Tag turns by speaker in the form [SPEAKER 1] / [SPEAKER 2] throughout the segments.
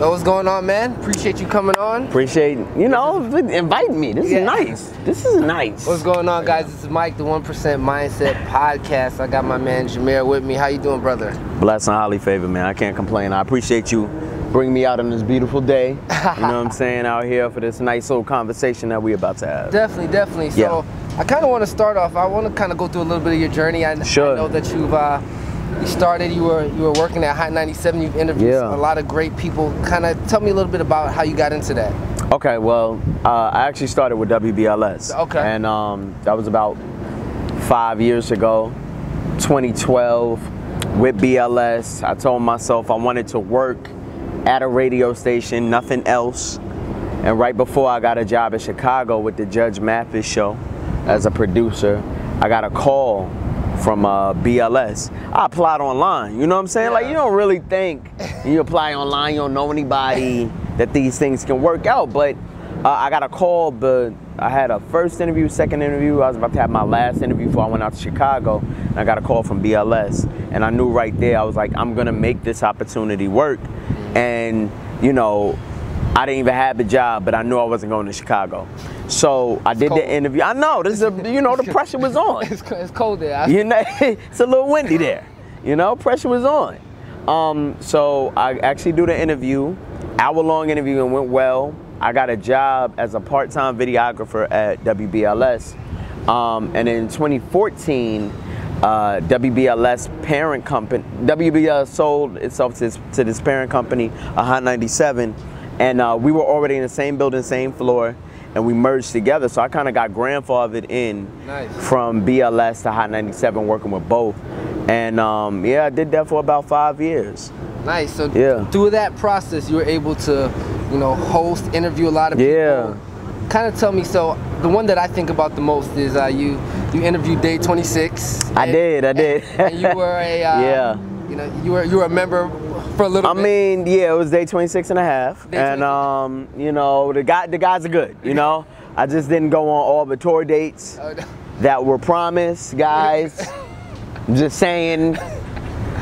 [SPEAKER 1] Yo, what's going on, man? Appreciate you coming on.
[SPEAKER 2] Appreciate you know inviting me. This
[SPEAKER 1] Yeah.
[SPEAKER 2] is nice. This is nice.
[SPEAKER 1] What's going on, guys? This is Mike, the One Percent Mindset Podcast. I got my man Jameer with me. How you doing, brother?
[SPEAKER 2] Blessed and highly favored, man. I can't complain. I appreciate you bringing me out on this beautiful day. you know what I'm saying? Out here for this nice little conversation that we're about to have.
[SPEAKER 1] Definitely, definitely. So, I kind of want to start off. I want to kind of go through a little bit of your journey. I,
[SPEAKER 2] Sure.
[SPEAKER 1] I know that you've uh, you started. You were you were working at Hot 97. You've interviewed
[SPEAKER 2] Yeah.
[SPEAKER 1] a lot of great people. Kind of tell me a little bit about how you got into that.
[SPEAKER 2] Okay, well, uh, I actually started with WBLS.
[SPEAKER 1] Okay.
[SPEAKER 2] And um, that was about five years ago, 2012, with BLS. I told myself I wanted to work at a radio station, nothing else. And right before I got a job in Chicago with the Judge Mathis show as a producer, I got a call from uh, BLS. I applied online. You know what I'm saying? Like you don't really think you apply online, you don't know anybody that these things can work out. But uh, I got a call. The I had a first interview, second interview. I was about to have my last interview before I went out to Chicago, and I got a call from BLS. And I knew right there, I was like, I'm gonna make this opportunity work. And you know, I didn't even have a job, but I knew I wasn't going to Chicago. So I did
[SPEAKER 1] cold.
[SPEAKER 2] the interview. I know this is a, you know the pressure was on.
[SPEAKER 1] It's, it's cold there. I-
[SPEAKER 2] You know, it's a little windy there. You know, pressure was on. Um, so I actually do the interview, hour long interview, and went well. I got a job as a part time videographer at WBLS. Um, and in 2014, uh, WBLS parent company, WBLS sold itself to this, to this parent company, a Hot 97, and uh, we were already in the same building, same floor, and we merged together. So I kind of got grandfathered in
[SPEAKER 1] Nice.
[SPEAKER 2] from BLS to Hot 97, working with both. And um, yeah, I did that for about five years.
[SPEAKER 1] Nice. So
[SPEAKER 2] Yeah.
[SPEAKER 1] through that process, you were able to, you know, host, interview a lot of people. Yeah. Kind of tell me. So the one that I think about the most is uh, you. You interviewed Day 26.
[SPEAKER 2] I
[SPEAKER 1] and-
[SPEAKER 2] did, I did.
[SPEAKER 1] And you were a. Uh,
[SPEAKER 2] Yeah.
[SPEAKER 1] You know, you were you were a member for a little
[SPEAKER 2] I
[SPEAKER 1] bit.
[SPEAKER 2] mean, yeah, it was day 26 and a half.
[SPEAKER 1] Day
[SPEAKER 2] and um, you know, the guy the guys are good, you know. I just didn't go on all the tour dates
[SPEAKER 1] Uh,
[SPEAKER 2] that were promised, guys. Just saying.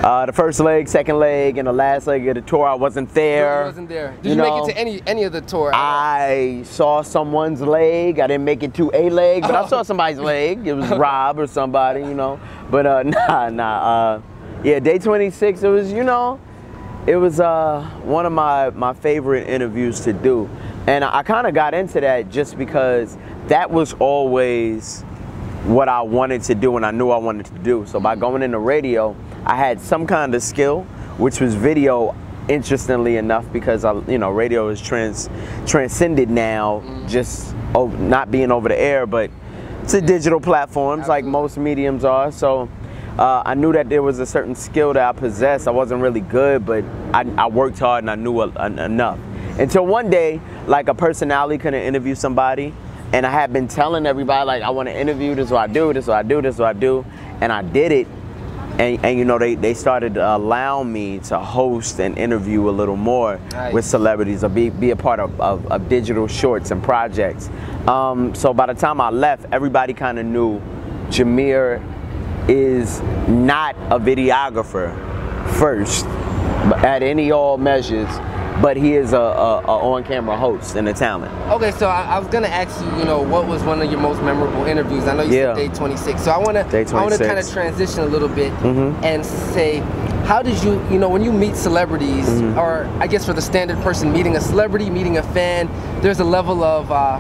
[SPEAKER 2] Uh, the first leg, second leg, and the last leg of the tour, I wasn't there.
[SPEAKER 1] I wasn't there. Did you,
[SPEAKER 2] You
[SPEAKER 1] make it to any any of the tour?
[SPEAKER 2] I saw someone's leg. I didn't make it to a leg, but I saw somebody's leg. It was Rob or somebody, you know. But uh, nah, nah. Uh, yeah, day 26. It was, you know, it was uh, one of my my favorite interviews to do, and I, kind of got into that just because that was always what I wanted to do and I knew I wanted to do. So by going into radio, I had some kind of skill, which was video. Interestingly enough, because I, you know, radio is trans transcended now, just oh, not being over the air, but to digital platforms like most mediums are. So uh, I knew that there was a certain skill that I possessed. I wasn't really good, but I, I worked hard and I knew a, en- enough. Until one day, like a personality couldn't interview somebody, and I had been telling everybody like I want to interview this, what I do, this, what I do, this, what I do, and I did it. And, and you know they, they started to allow me to host and interview a little more
[SPEAKER 1] Nice.
[SPEAKER 2] with celebrities or be, be a part of, of, of digital shorts and projects. Um, so by the time I left, everybody kind of knew Jameer is not a videographer first, at any all measures, but he is a, a, a on-camera host and a talent.
[SPEAKER 1] Okay, so I, I was gonna ask you, you know, what was one of your most memorable interviews? I know you
[SPEAKER 2] Yeah.
[SPEAKER 1] said day 26, so I wanna, I wanna kind of transition a little bit
[SPEAKER 2] Mhm.
[SPEAKER 1] and say, how did you, you know, when you meet celebrities,
[SPEAKER 2] Mm-hmm.
[SPEAKER 1] or I guess for the standard person meeting a celebrity, meeting a fan, there's a level of uh,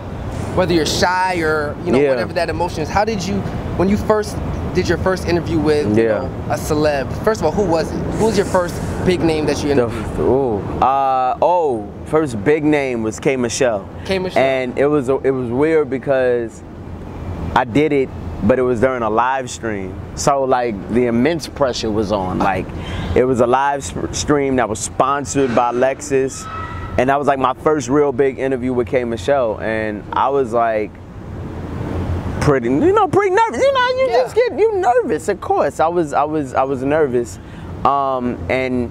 [SPEAKER 1] whether you're shy or you know
[SPEAKER 2] Yeah.
[SPEAKER 1] whatever that emotion is. How did you, when you first did your first interview with you know, a celeb? First of all, who was it? Who was your first big name that you
[SPEAKER 2] The,
[SPEAKER 1] interviewed?
[SPEAKER 2] ooh, uh, oh, first big name was K Michelle.
[SPEAKER 1] K. Michelle.
[SPEAKER 2] And it was it was weird because I did it, but it was during a live stream. So like the immense pressure was on. Like it was a live stream that was sponsored by Lexus, and that was like my first real big interview with K Michelle, and I was like pretty you know pretty nervous you know you
[SPEAKER 1] Yeah.
[SPEAKER 2] just get you nervous of course i was i was i was nervous um and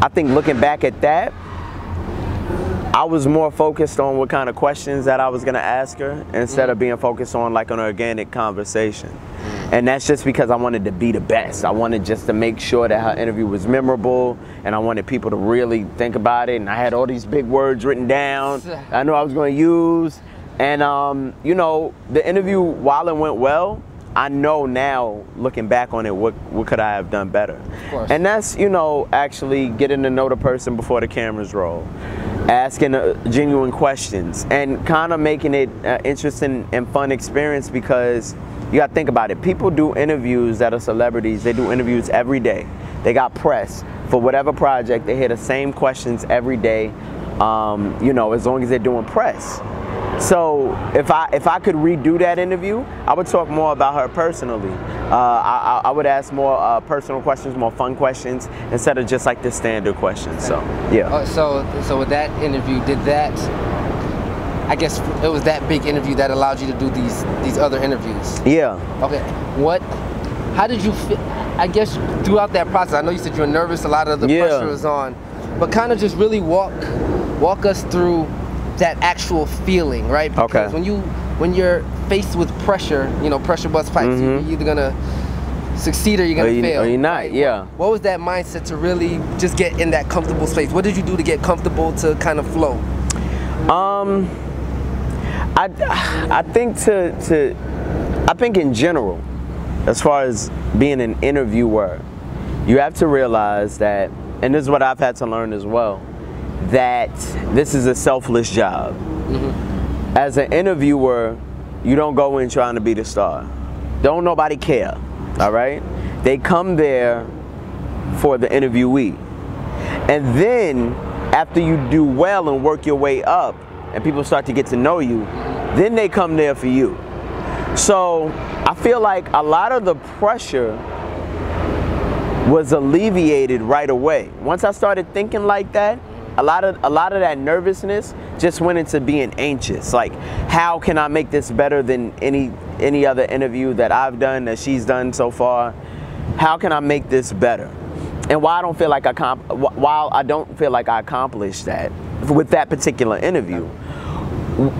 [SPEAKER 2] i think looking back at that i was more focused on what kind of questions that i was going to ask her instead of being focused on like an organic conversation And that's just because I wanted to be the best. I wanted just to make sure that her interview was memorable and I wanted people to really think about it. And I had all these big words written down I knew I was going to use. And, um, you know, the interview, while it went well, I know now, looking back on it, what, what could I have done better? And that's, you know, actually getting to know the person before the cameras roll asking uh, genuine questions and kind of making it an interesting and fun experience because you got to think about it. People do interviews that are celebrities. They do interviews every day. They got press for whatever project. They hear the same questions every day. Um, you know, as long as they're doing press. So if I if I could redo that interview, I would talk more about her personally. Uh, I, I, would ask more uh, personal questions, more fun questions, instead of just like the standard questions. So yeah.
[SPEAKER 1] Uh, so so with that interview, did that? I guess it was that big interview that allowed you to do these these other interviews.
[SPEAKER 2] Yeah.
[SPEAKER 1] Okay. What? How did you feel? I guess throughout that process, I know you said you were nervous. A lot of the yeah. pressure was on, but kind of just really walk walk us through that actual feeling, right? Because
[SPEAKER 2] okay.
[SPEAKER 1] when you when you're faced with pressure, you know, pressure bust pipes, mm-hmm. you're either gonna succeed or you're gonna
[SPEAKER 2] or you,
[SPEAKER 1] fail.
[SPEAKER 2] Or you're not,
[SPEAKER 1] right?
[SPEAKER 2] yeah.
[SPEAKER 1] What was that mindset to really just get in that comfortable space? What did you do to get comfortable to kind of flow?
[SPEAKER 2] Um, I I think to to I think in general, as far as being an interviewer, you have to realize that, and this is what I've had to learn as well that this is a selfless job. Mm-hmm. As an interviewer, you don't go in trying to be the star. Don't nobody care, all right? They come there for the interviewee. And then after you do well and work your way up and people start to get to know you, then they come there for you. So I feel like a lot of the pressure was alleviated right away. Once I started thinking like that, a lot of a lot of that nervousness just went into being anxious. Like, how can I make this better than any any other interview that I've done that she's done so far? How can I make this better? And while I don't feel like I comp- while I don't feel like I accomplished that with that particular interview,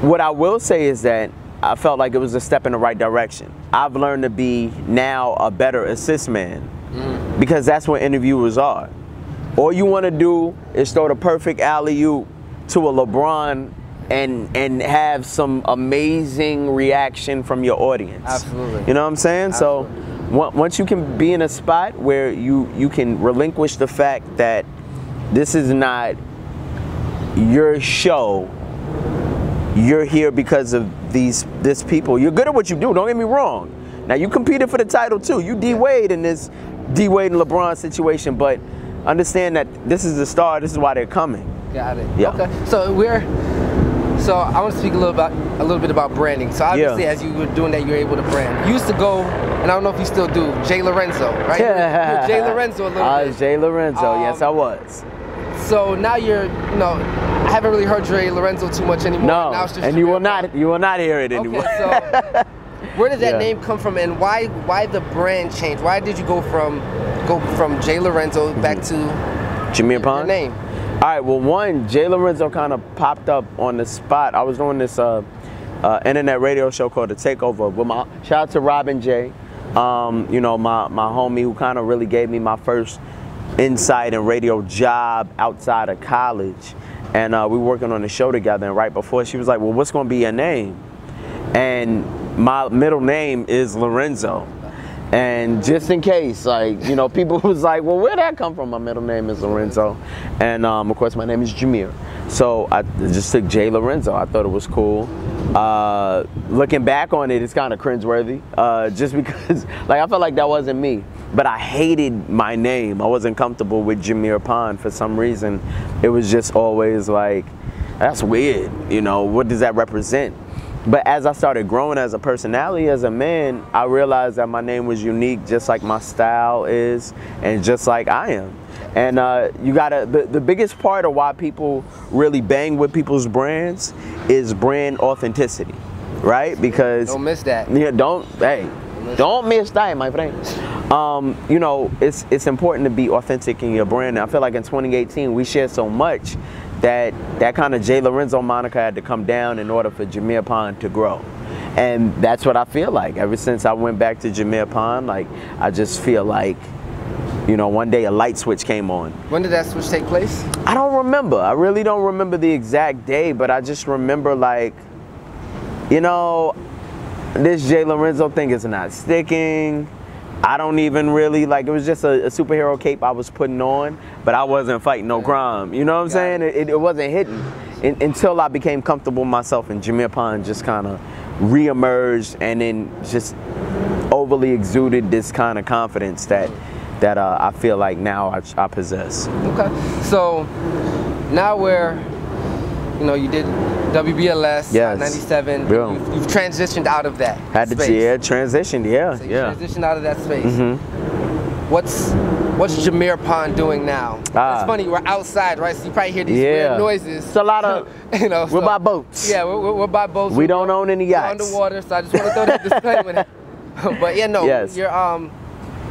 [SPEAKER 2] what I will say is that I felt like it was a step in the right direction. I've learned to be now a better assist man mm. because that's what interviewers are. All you want to do is throw the perfect alley oop to a LeBron and and have some amazing reaction from your audience.
[SPEAKER 1] Absolutely.
[SPEAKER 2] You know what I'm saying?
[SPEAKER 1] Absolutely.
[SPEAKER 2] So once you can be in a spot where you you can relinquish the fact that this is not your show. You're here because of these this people. You're good at what you do. Don't get me wrong. Now you competed for the title too. You D Wade in this D Wade and LeBron situation, but understand that this is the star. This is why they're coming.
[SPEAKER 1] Got it.
[SPEAKER 2] Yeah.
[SPEAKER 1] Okay. So we're. So I want to speak a little about a little bit about branding. So obviously,
[SPEAKER 2] yeah.
[SPEAKER 1] as you were doing that, you were able to brand. You used to go, and I don't know if you still do, Jay Lorenzo, right?
[SPEAKER 2] Yeah.
[SPEAKER 1] Jay Lorenzo a little
[SPEAKER 2] I
[SPEAKER 1] bit.
[SPEAKER 2] was Jay Lorenzo. Um, yes, I was.
[SPEAKER 1] So now you're, you know, I haven't really heard Jay Lorenzo too much anymore.
[SPEAKER 2] No,
[SPEAKER 1] now it's just
[SPEAKER 2] and you will not, you will not hear it anymore.
[SPEAKER 1] Okay, so where did that yeah. name come from, and why, why the brand change? Why did you go from, go from Jay Lorenzo back to
[SPEAKER 2] Jameer Pond?
[SPEAKER 1] name.
[SPEAKER 2] All right, well, one, Jay Lorenzo kind of popped up on the spot. I was doing this uh, uh, internet radio show called The Takeover with my, shout out to Robin J. Um, you know, my, my homie who kind of really gave me my first insight and radio job outside of college. And uh, we were working on the show together. And right before, she was like, well, what's going to be your name? And my middle name is Lorenzo. And just in case, like, you know, people was like, well, where'd that come from? My middle name is Lorenzo. And um, of course, my name is Jameer. So I just took Jay Lorenzo. I thought it was cool. Uh, looking back on it, it's kind of cringeworthy. Uh, just because, like, I felt like that wasn't me. But I hated my name. I wasn't comfortable with Jameer Pond for some reason. It was just always like, that's weird. You know, what does that represent? But as I started growing as a personality, as a man, I realized that my name was unique, just like my style is, and just like I am. And uh, you gotta, the, the biggest part of why people really bang with people's brands is brand authenticity, right? Because
[SPEAKER 1] don't miss that.
[SPEAKER 2] Yeah, don't, hey, don't miss that, my friend. Um, you know, it's it's important to be authentic in your brand. I feel like in 2018 we share so much that that kind of Jay Lorenzo moniker had to come down in order for Jameer Pond to grow. And that's what I feel like. Ever since I went back to Jameer Pond, like I just feel like, you know, one day a light switch came on.
[SPEAKER 1] When did that switch take place?
[SPEAKER 2] I don't remember. I really don't remember the exact day, but I just remember like, you know, this Jay Lorenzo thing is not sticking. I don't even really like it was just a, a, superhero cape I was putting on, but I wasn't fighting no crime. You know what I'm saying? It, it, it, wasn't hitting in, until I became comfortable myself and Jameer Pond just kind of reemerged and then just overly exuded this kind of confidence that that uh, I feel like now I, I possess.
[SPEAKER 1] Okay, so now we're you know, you did WBLS, yes. 97. Yeah. You've, you've, transitioned out of that
[SPEAKER 2] Had
[SPEAKER 1] space.
[SPEAKER 2] to, yeah, transitioned, yeah,
[SPEAKER 1] so
[SPEAKER 2] yeah.
[SPEAKER 1] transitioned out of that space. Mm-hmm. What's what's Jameer Pond doing now? Ah. It's funny, we're outside, right? So you probably hear these yeah. weird noises.
[SPEAKER 2] It's a lot of, you know. We're so, by boats.
[SPEAKER 1] Yeah, we're, we're by boats.
[SPEAKER 2] We we're, don't own any yachts.
[SPEAKER 1] underwater, so I just want to throw that disclaimer. but yeah, no, yes. you're um,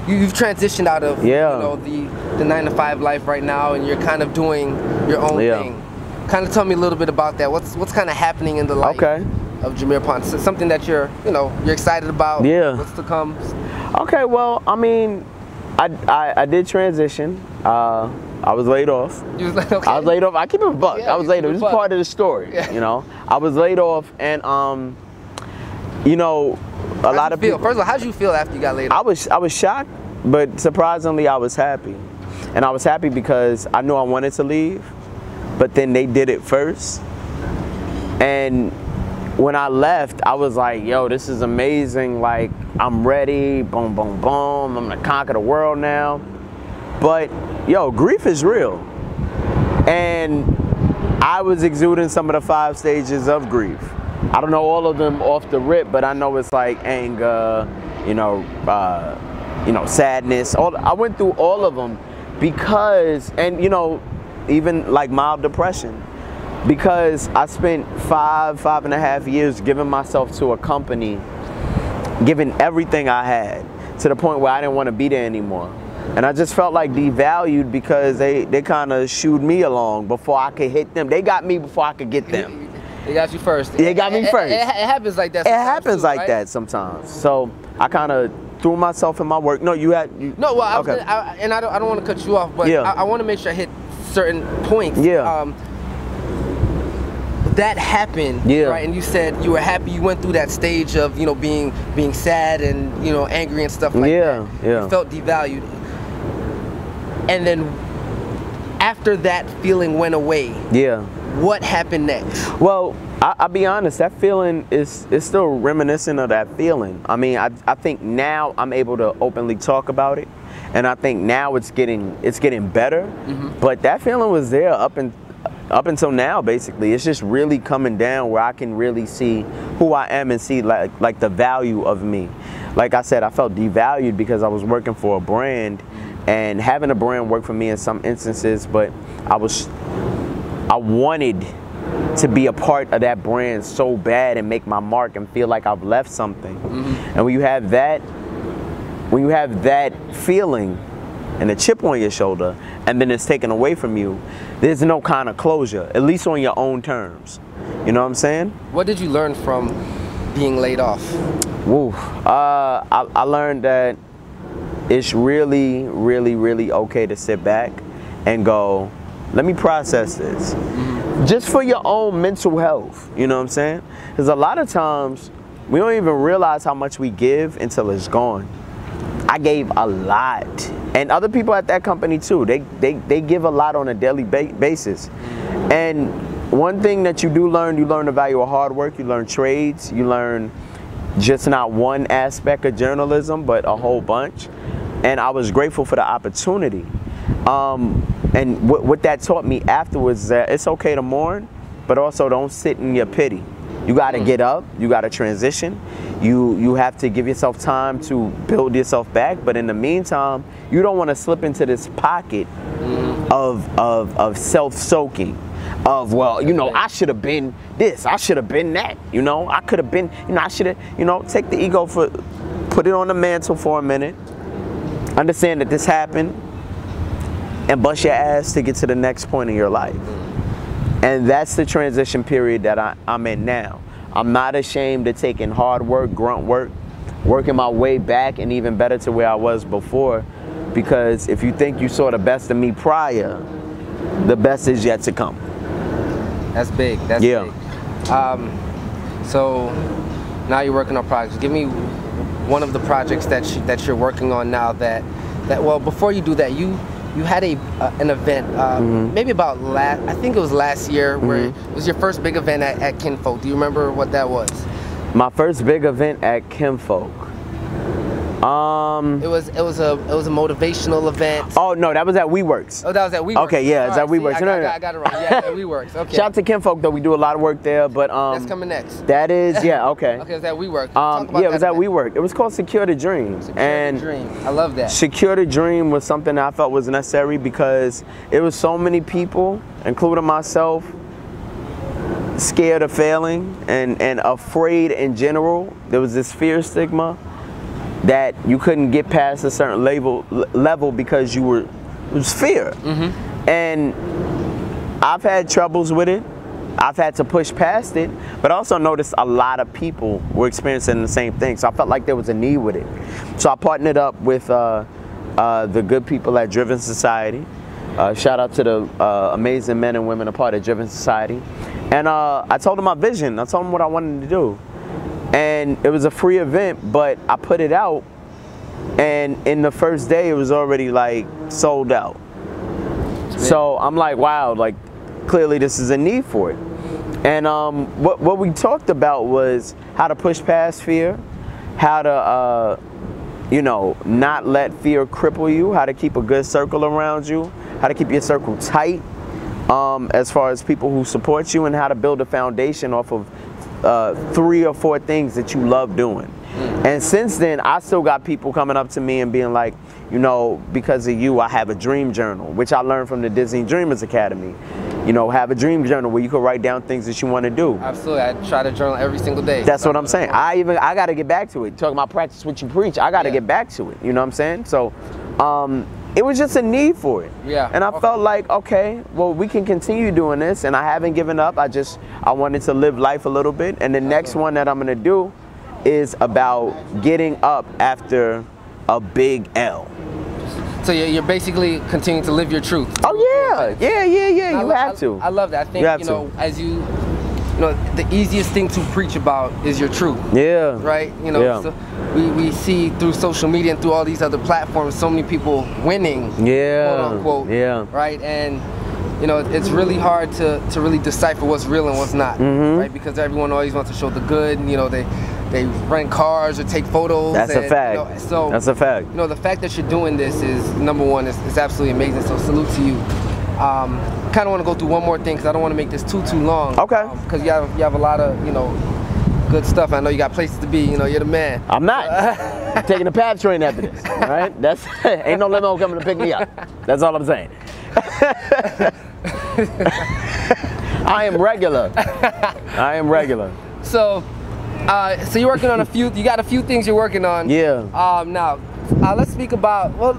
[SPEAKER 1] you, have transitioned out of yeah. you know the the nine to five life right now, and you're kind of doing your own yeah. thing. Kind of tell me a little bit about that. What's what's kind of happening in the life okay. of Jameer Pond? Something that you're you know you're excited about.
[SPEAKER 2] Yeah.
[SPEAKER 1] What's to come?
[SPEAKER 2] Okay. Well, I mean, I I, I did transition. Uh, I was laid off.
[SPEAKER 1] You was like, okay. I
[SPEAKER 2] was laid off. I keep it a buck. Yeah, I was laid off. This is part of the story. Yeah. You know, I was laid off, and um, you know, a how'd
[SPEAKER 1] lot
[SPEAKER 2] of
[SPEAKER 1] feel?
[SPEAKER 2] people.
[SPEAKER 1] First of all, how did you feel after you got laid off?
[SPEAKER 2] I was I was shocked, but surprisingly, I was happy, and I was happy because I knew I wanted to leave but then they did it first. And when I left, I was like, yo, this is amazing. Like, I'm ready. Boom, boom, boom. I'm gonna conquer the world now. But, yo, grief is real. And I was exuding some of the five stages of grief. I don't know all of them off the rip, but I know it's like anger, you know, uh, you know, sadness. All I went through all of them because, and you know, even like mild depression because I spent five, five and a half years giving myself to a company, giving everything I had to the point where I didn't want to be there anymore. And I just felt like devalued because they, they kind of shooed me along before I could hit them. They got me before I could get them.
[SPEAKER 1] They got you first.
[SPEAKER 2] They got me first.
[SPEAKER 1] It, it, it happens like that.
[SPEAKER 2] It happens
[SPEAKER 1] too,
[SPEAKER 2] like
[SPEAKER 1] right?
[SPEAKER 2] that sometimes. So I kind of threw myself in my work. No, you had. You,
[SPEAKER 1] no, well, I okay. I, and I don't, I don't want to cut you off, but yeah. I, I want to make sure I hit certain points.
[SPEAKER 2] Yeah.
[SPEAKER 1] Um, that happened,
[SPEAKER 2] yeah.
[SPEAKER 1] right? And you said you were happy. You went through that stage of you know being being sad and you know angry and stuff like
[SPEAKER 2] yeah,
[SPEAKER 1] that.
[SPEAKER 2] Yeah,
[SPEAKER 1] You felt devalued, and then after that feeling went away.
[SPEAKER 2] Yeah.
[SPEAKER 1] What happened next?
[SPEAKER 2] Well, I, will be honest. That feeling is is still reminiscent of that feeling. I mean, I I think now I'm able to openly talk about it and I think now it's getting it's getting better. Mm-hmm. But that feeling was there up and up until now basically it's just really coming down where I can really see who I am and see like like the value of me. Like I said, I felt devalued because I was working for a brand and having a brand work for me in some instances, but I was I wanted to be a part of that brand so bad and make my mark and feel like I've left something. Mm-hmm. And when you have that when you have that feeling and a chip on your shoulder and then it's taken away from you, there's no kind of closure, at least on your own terms. You know what I'm saying?
[SPEAKER 1] What did you learn from being laid off?
[SPEAKER 2] Woo. Uh, I, I learned that it's really, really, really okay to sit back and go, let me process this. Just for your own mental health. You know what I'm saying? Because a lot of times we don't even realize how much we give until it's gone. I gave a lot. And other people at that company too, they, they, they give a lot on a daily ba- basis. And one thing that you do learn, you learn the value of hard work, you learn trades, you learn just not one aspect of journalism, but a whole bunch. And I was grateful for the opportunity. Um, and what, what that taught me afterwards is that it's okay to mourn, but also don't sit in your pity. You got to mm. get up. You got to transition. You you have to give yourself time to build yourself back. But in the meantime, you don't want to slip into this pocket mm. of of of self-soaking. Of well, you know, I should have been this. I should have been that. You know, I could have been. You know, I should have. You know, take the ego for, put it on the mantle for a minute. Understand that this happened, and bust your ass to get to the next point in your life. And that's the transition period that I, I'm in now. I'm not ashamed of taking hard work, grunt work, working my way back and even better to where I was before. Because if you think you saw the best of me prior, the best is yet to come.
[SPEAKER 1] That's big. That's yeah. big. Um, so now you're working on projects. Give me one of the projects that you, that you're working on now. That that well, before you do that, you you had a uh, an event uh, mm-hmm. maybe about last I think it was last year mm-hmm. where it was your first big event at, at Kinfolk. Do you remember what that was?
[SPEAKER 2] My first big event at Kinfolk. Um,
[SPEAKER 1] it was it was a it was a motivational event.
[SPEAKER 2] Oh no, that was at WeWorks.
[SPEAKER 1] Oh, that was at WeWorks.
[SPEAKER 2] Okay, yeah, it's at WeWorks.
[SPEAKER 1] I, no, no, I, got it wrong. Yeah, at WeWorks. Okay.
[SPEAKER 2] Shout out to Kinfolk though. We do a lot of work there, but um,
[SPEAKER 1] that's coming next.
[SPEAKER 2] That is yeah okay.
[SPEAKER 1] okay, it's at WeWork.
[SPEAKER 2] Um, yeah, it was at event. WeWork. It was called Secure the Dream.
[SPEAKER 1] Secure and the Dream. I love that.
[SPEAKER 2] Secure the Dream was something that I felt was necessary because it was so many people, including myself, scared of failing and and afraid in general. There was this fear stigma that you couldn't get past a certain level level because you were it was fear. Mm-hmm. And I've had troubles with it. I've had to push past it, but I also noticed a lot of people were experiencing the same thing. So I felt like there was a need with it. So I partnered up with uh, uh, the good people at Driven Society. Uh, shout out to the uh, amazing men and women a part of Driven Society. And uh, I told them my vision. I told them what I wanted to do and it was a free event but i put it out. And in the first day it was already like sold out. So i'm like wow like clearly this is a need for it. And um, what, what we talked about was how to push past fear how to uh, you know not let fear cripple you how to keep a good circle around you how to keep your circle tight um, as far as people who support you and how to build a foundation off of uh, three or four things that you love doing. Mm. And since then, I still got people coming up to me and being like, you know, because of you, I have a dream journal, which I learned from the Disney Dreamers Academy. You know, have a dream journal where you can write down things that you want to do.
[SPEAKER 1] Absolutely, I try to journal every single day.
[SPEAKER 2] That's what I'm saying. I even I got to get back to it. Talking about practice what you preach, I got to yeah. get back to it. You know what I'm saying? So, um, it was just a need for it.
[SPEAKER 1] Yeah.
[SPEAKER 2] And I okay. felt like, okay, well, we can continue doing this, and I haven't given up. I just I wanted to live life a little bit, and the next one that I'm gonna do is about getting up after a big L.
[SPEAKER 1] So you're basically continuing to live your truth.
[SPEAKER 2] Oh yeah, yeah, yeah, yeah. You have to.
[SPEAKER 1] I love that. I think you, you know, to. as you you know, the easiest thing to preach about is your truth.
[SPEAKER 2] Yeah.
[SPEAKER 1] Right? You know, yeah. so we, we see through social media and through all these other platforms so many people winning.
[SPEAKER 2] Yeah.
[SPEAKER 1] Quote unquote.
[SPEAKER 2] Yeah.
[SPEAKER 1] Right? And you know, it's really hard to, to really decipher what's real and what's not. Mm-hmm. Right? Because everyone always wants to show the good and you know, they they rent cars or take photos.
[SPEAKER 2] That's
[SPEAKER 1] and,
[SPEAKER 2] a fact.
[SPEAKER 1] You know, so
[SPEAKER 2] that's a fact.
[SPEAKER 1] You know, the fact that you're doing this is number one, it's, it's absolutely amazing. So salute to you. Um, kind of want to go through one more thing because I don't want to make this too too long.
[SPEAKER 2] Okay.
[SPEAKER 1] Because um, you have you have a lot of you know good stuff. I know you got places to be. You know, you're the man.
[SPEAKER 2] I'm not. I'm taking the PATH train after this. All right. That's ain't no limo coming to pick me up. That's all I'm saying. I am regular. I am regular.
[SPEAKER 1] So, uh, so you're working on a few. You got a few things you're working on.
[SPEAKER 2] Yeah.
[SPEAKER 1] Um, now, uh, let's speak about. Well,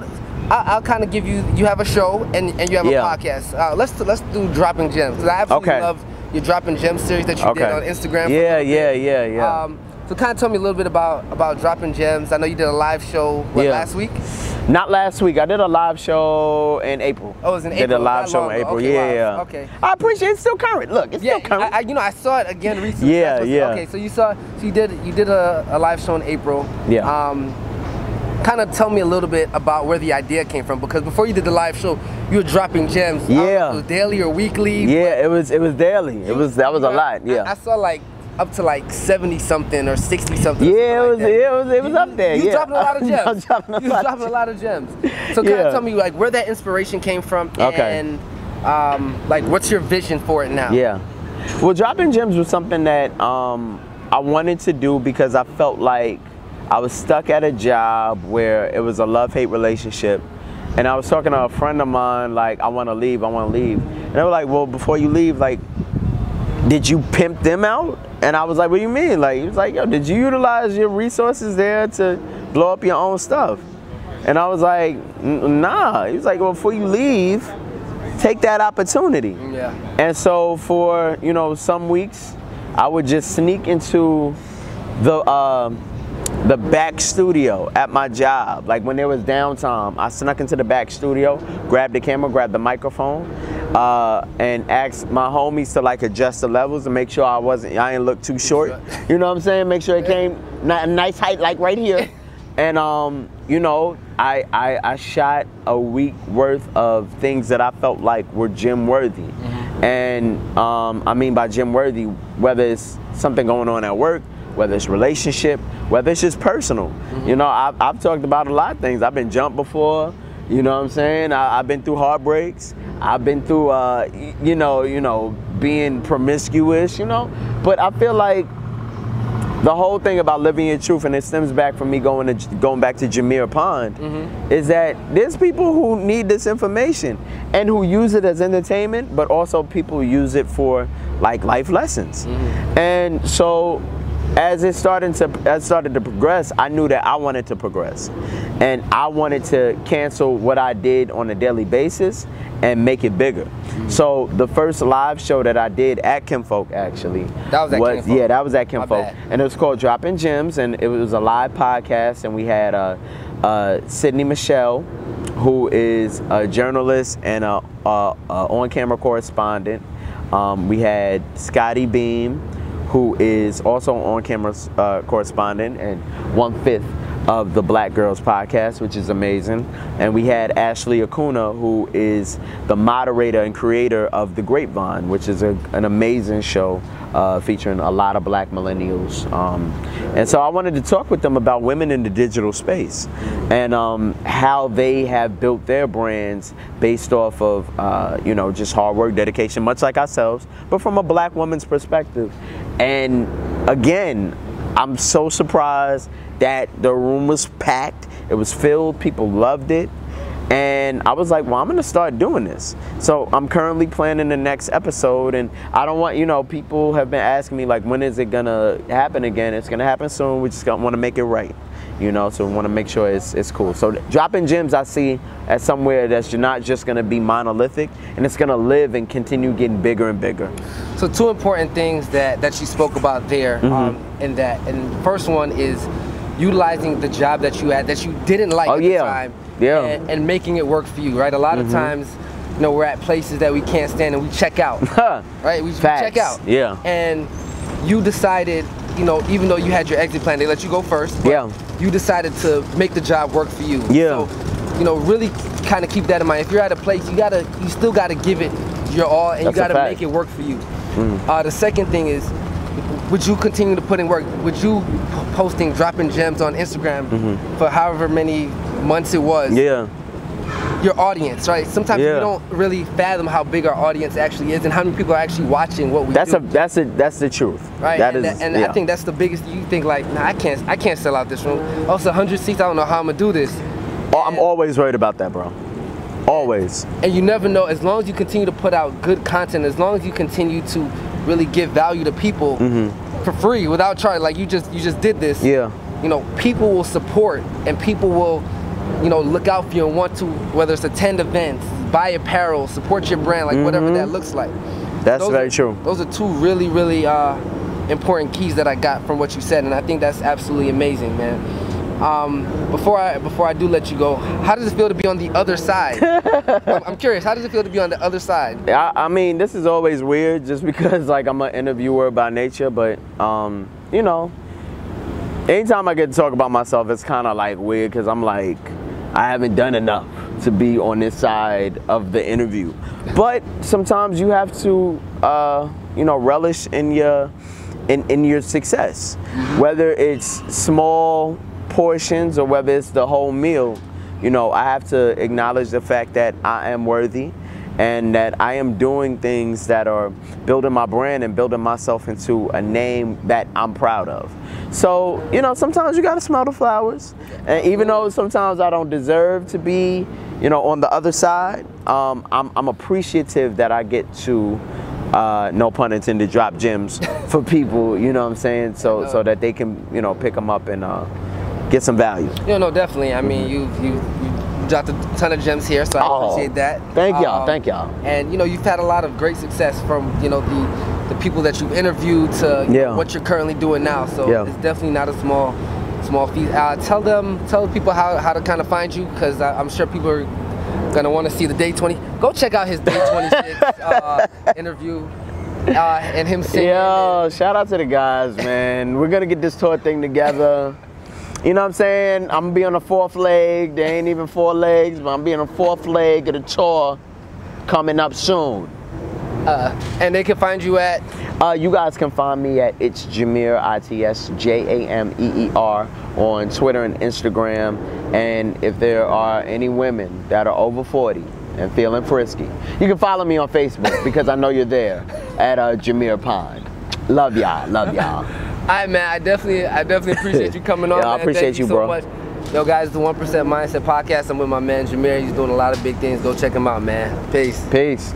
[SPEAKER 1] I'll, I'll kind of give you. You have a show and, and you have yeah. a podcast. Uh, let's let's do dropping gems because I absolutely okay. love your dropping gems series that you okay. did on Instagram.
[SPEAKER 2] Yeah, yeah, yeah, yeah. Um,
[SPEAKER 1] so kind of tell me a little bit about about dropping gems. I know you did a live show what, yeah. last week.
[SPEAKER 2] Not last week. I did a live show in April.
[SPEAKER 1] Oh, it was in April.
[SPEAKER 2] Did a live show in April. Okay, yeah, yeah.
[SPEAKER 1] Okay.
[SPEAKER 2] I appreciate it. It's still current. Look, it's
[SPEAKER 1] yeah,
[SPEAKER 2] still current.
[SPEAKER 1] I, you know, I saw it again recently.
[SPEAKER 2] Yeah, yeah.
[SPEAKER 1] Okay, so you saw, so you did, you did a, a live show in April.
[SPEAKER 2] Yeah.
[SPEAKER 1] Um, kind of tell me a little bit about where the idea came from because before you did the live show you were dropping gems
[SPEAKER 2] yeah
[SPEAKER 1] daily or weekly
[SPEAKER 2] yeah it was it was daily it was that was a lot yeah
[SPEAKER 1] I, I saw like up to like 70 something or 60 something.
[SPEAKER 2] Yeah,
[SPEAKER 1] it
[SPEAKER 2] was, it was it was
[SPEAKER 1] you,
[SPEAKER 2] up there.
[SPEAKER 1] You
[SPEAKER 2] yeah.
[SPEAKER 1] dropping a lot of gems.
[SPEAKER 2] dropping a
[SPEAKER 1] you
[SPEAKER 2] lot
[SPEAKER 1] dropping a lot of gems. So kind
[SPEAKER 2] yeah.
[SPEAKER 1] of tell me like where that inspiration came from
[SPEAKER 2] okay.
[SPEAKER 1] and um, like what's your vision for it now?
[SPEAKER 2] Yeah. Well, dropping gems was something that um, I wanted to do because I felt like I was stuck at a job where it was a love-hate relationship. And I was talking to a friend of mine, like, I want to leave, I want to leave. And they were like, well, before you leave, like, did you pimp them out? And I was like, what do you mean? Like, he was like, yo, did you utilize your resources there to blow up your own stuff? And I was like, nah. He was like, well, before you leave, take that opportunity.
[SPEAKER 1] Yeah.
[SPEAKER 2] And so for, you know, some weeks, I would just sneak into the uh, the back studio at my job. Like when there was downtime, I snuck into the back studio, grabbed the camera, grabbed the microphone, uh, and asked my homies to like adjust the levels and make sure I wasn't, I didn't look too short. You know what I'm saying? Make sure it came a nice height, like right here. And um, you know, I, I, I shot a week worth of things that I felt like were gym worthy. Mm-hmm. And um, I mean by gym worthy, whether it's something going on at work, whether it's relationship, whether it's just personal. Mm-hmm. You know, I've, I've talked about a lot of things. I've been jumped before. You know what I'm saying? I, have been through heartbreaks. I've been through, uh, you know, you know, being promiscuous. You know, but I feel like the whole thing about living your truth, and it stems back from me going to going back to Jameer Pond, mm-hmm. is that there's people who need this information and who use it as entertainment, but also people use it for like life lessons. Mm-hmm. And so as it started to as started to progress, I knew that I wanted to progress, and I wanted to cancel what I did on a daily basis and make it bigger. Mm-hmm. So the first live show that I did at Kinfolk actually
[SPEAKER 1] that was at was,
[SPEAKER 2] Kinfolk. yeah that was at Kinfolk, and it was called Dropping Gems, and it was a live podcast, and we had uh, uh, Sydney Michelle, who is a journalist and a, a, a on-camera correspondent. Um, we had Scotty Beam, who is also on-camera uh, correspondent and one fifth of the Black Girls podcast, which is amazing. And we had Ashley Akunna, who is the moderator and creator of The Grapevine, which is a, an amazing show uh, featuring a lot of black millennials. Um, and so I wanted to talk with them about women in the digital space and um, how they have built their brands based off of, uh, you know, just hard work, dedication, much like ourselves, but from a black woman's perspective. And again, I'm so surprised that the room was packed. It was filled. People loved it. And I was like, well, I'm going to start doing this. So I'm currently planning the next episode. And I don't want, you know, people have been asking me, like, when is it going to happen again? It's going to happen soon. We just want to make it right you know so we want to make sure it's, it's cool so dropping gems i see as somewhere that's not just going to be monolithic and it's going to live and continue getting bigger and bigger
[SPEAKER 1] so two important things that that you spoke about there mm-hmm. um, in that and the first one is utilizing the job that you had that you didn't like
[SPEAKER 2] oh,
[SPEAKER 1] at
[SPEAKER 2] yeah.
[SPEAKER 1] the time
[SPEAKER 2] yeah.
[SPEAKER 1] and, and, making it work for you right a lot mm-hmm. of times you know we're at places that we can't stand and we check out right we, we check out
[SPEAKER 2] yeah
[SPEAKER 1] and you decided you know, even though you had your exit plan, they let you go first.
[SPEAKER 2] yeah.
[SPEAKER 1] You decided to make the job work for you.
[SPEAKER 2] Yeah.
[SPEAKER 1] So, you know, really kind of keep that in mind. If you're at a place, you gotta, you still gotta give it your all, and
[SPEAKER 2] That's
[SPEAKER 1] you gotta make it work for you. Mm. Uh, the second thing is, would you continue to put in work? Would you posting, dropping gems on Instagram mm-hmm. for however many months it was?
[SPEAKER 2] Yeah
[SPEAKER 1] your audience, right? Sometimes yeah. we don't really fathom how big our audience actually is and how many people are actually watching what we
[SPEAKER 2] that's
[SPEAKER 1] do.
[SPEAKER 2] A, that's a that's the truth.
[SPEAKER 1] Right.
[SPEAKER 2] That
[SPEAKER 1] and,
[SPEAKER 2] is,
[SPEAKER 1] and
[SPEAKER 2] yeah.
[SPEAKER 1] I think that's the biggest. You think like, nah, I can't I can't sell out this room. Also, 100 seats. I don't know how I'm gonna do this.
[SPEAKER 2] Oh, I'm always worried about that, bro. Always.
[SPEAKER 1] And you never know. As long as you continue to put out good content, as long as you continue to really give value to people mm-hmm. For free without charging, like you just you just did this.
[SPEAKER 2] Yeah.
[SPEAKER 1] You know, people will support and people will you know, look out for you and want to, whether it's attend events, buy apparel, support your brand, like mm-hmm. whatever that looks like.
[SPEAKER 2] That's those very
[SPEAKER 1] are,
[SPEAKER 2] true.
[SPEAKER 1] Those are two really, really uh, important keys that I got from what you said, and I think that's absolutely amazing, man. Um, before I before I do let you go, how does it feel to be on the other side? I'm, I'm, curious. How does it feel to be on the other side?
[SPEAKER 2] I, I, mean, this is always weird, just because like I'm an interviewer by nature, but um, you know, anytime I get to talk about myself, it's kind of like weird because I'm like, I haven't done enough to be on this side of the interview. But sometimes you have to, uh, you know, relish in your in, in your success, mm-hmm. whether it's small portions or whether it's the whole meal. You know, I have to acknowledge the fact that I am worthy and that I am doing things that are building my brand and building myself into a name that I'm proud of. So, you know, sometimes you gotta smell the flowers. And even though sometimes I don't deserve to be, you know, on the other side, um, I'm, I'm appreciative that I get to uh, no pun intended, drop gems for people, you know what I'm saying? So so that they can, you know, pick them up and uh, get some value.
[SPEAKER 1] Yeah, no, definitely. I mean, you you, you dropped a ton of gems here, so I oh, appreciate that.
[SPEAKER 2] Thank y'all, um, thank y'all.
[SPEAKER 1] And you know, you've had a lot of great success from you know the the people that you've interviewed to
[SPEAKER 2] Yeah.
[SPEAKER 1] know, what you're currently doing now. So
[SPEAKER 2] Yeah.
[SPEAKER 1] it's definitely not a small small feat. Uh, tell them tell people how, how to kind of find you because I'm sure people are gonna want to see the day 20. Go check out his day 26 uh, interview uh, and him singing.
[SPEAKER 2] Yo, shout out to the guys, man. We're gonna get this tour thing together. You know what I'm saying? I'm gonna be on the fourth leg. There ain't even four legs, but I'm be on the fourth leg of the tour coming up soon.
[SPEAKER 1] Uh, and they can find you at
[SPEAKER 2] Uh, you guys can find me at it's Jameer I T S J A M E E R on Twitter and Instagram. And if there are any women that are over 40 and feeling frisky, you can follow me on Facebook because I know you're there at uh, Jameer Pond. Love y'all, love y'all.
[SPEAKER 1] All right, man. I definitely, I definitely appreciate you coming on.
[SPEAKER 2] Yeah, I appreciate
[SPEAKER 1] Thank
[SPEAKER 2] you,
[SPEAKER 1] so
[SPEAKER 2] bro.
[SPEAKER 1] Much. Yo, guys, the One Percent Mindset Podcast. I'm with my man Jameer. He's doing a lot of big things. Go check him out, man. Peace.
[SPEAKER 2] Peace.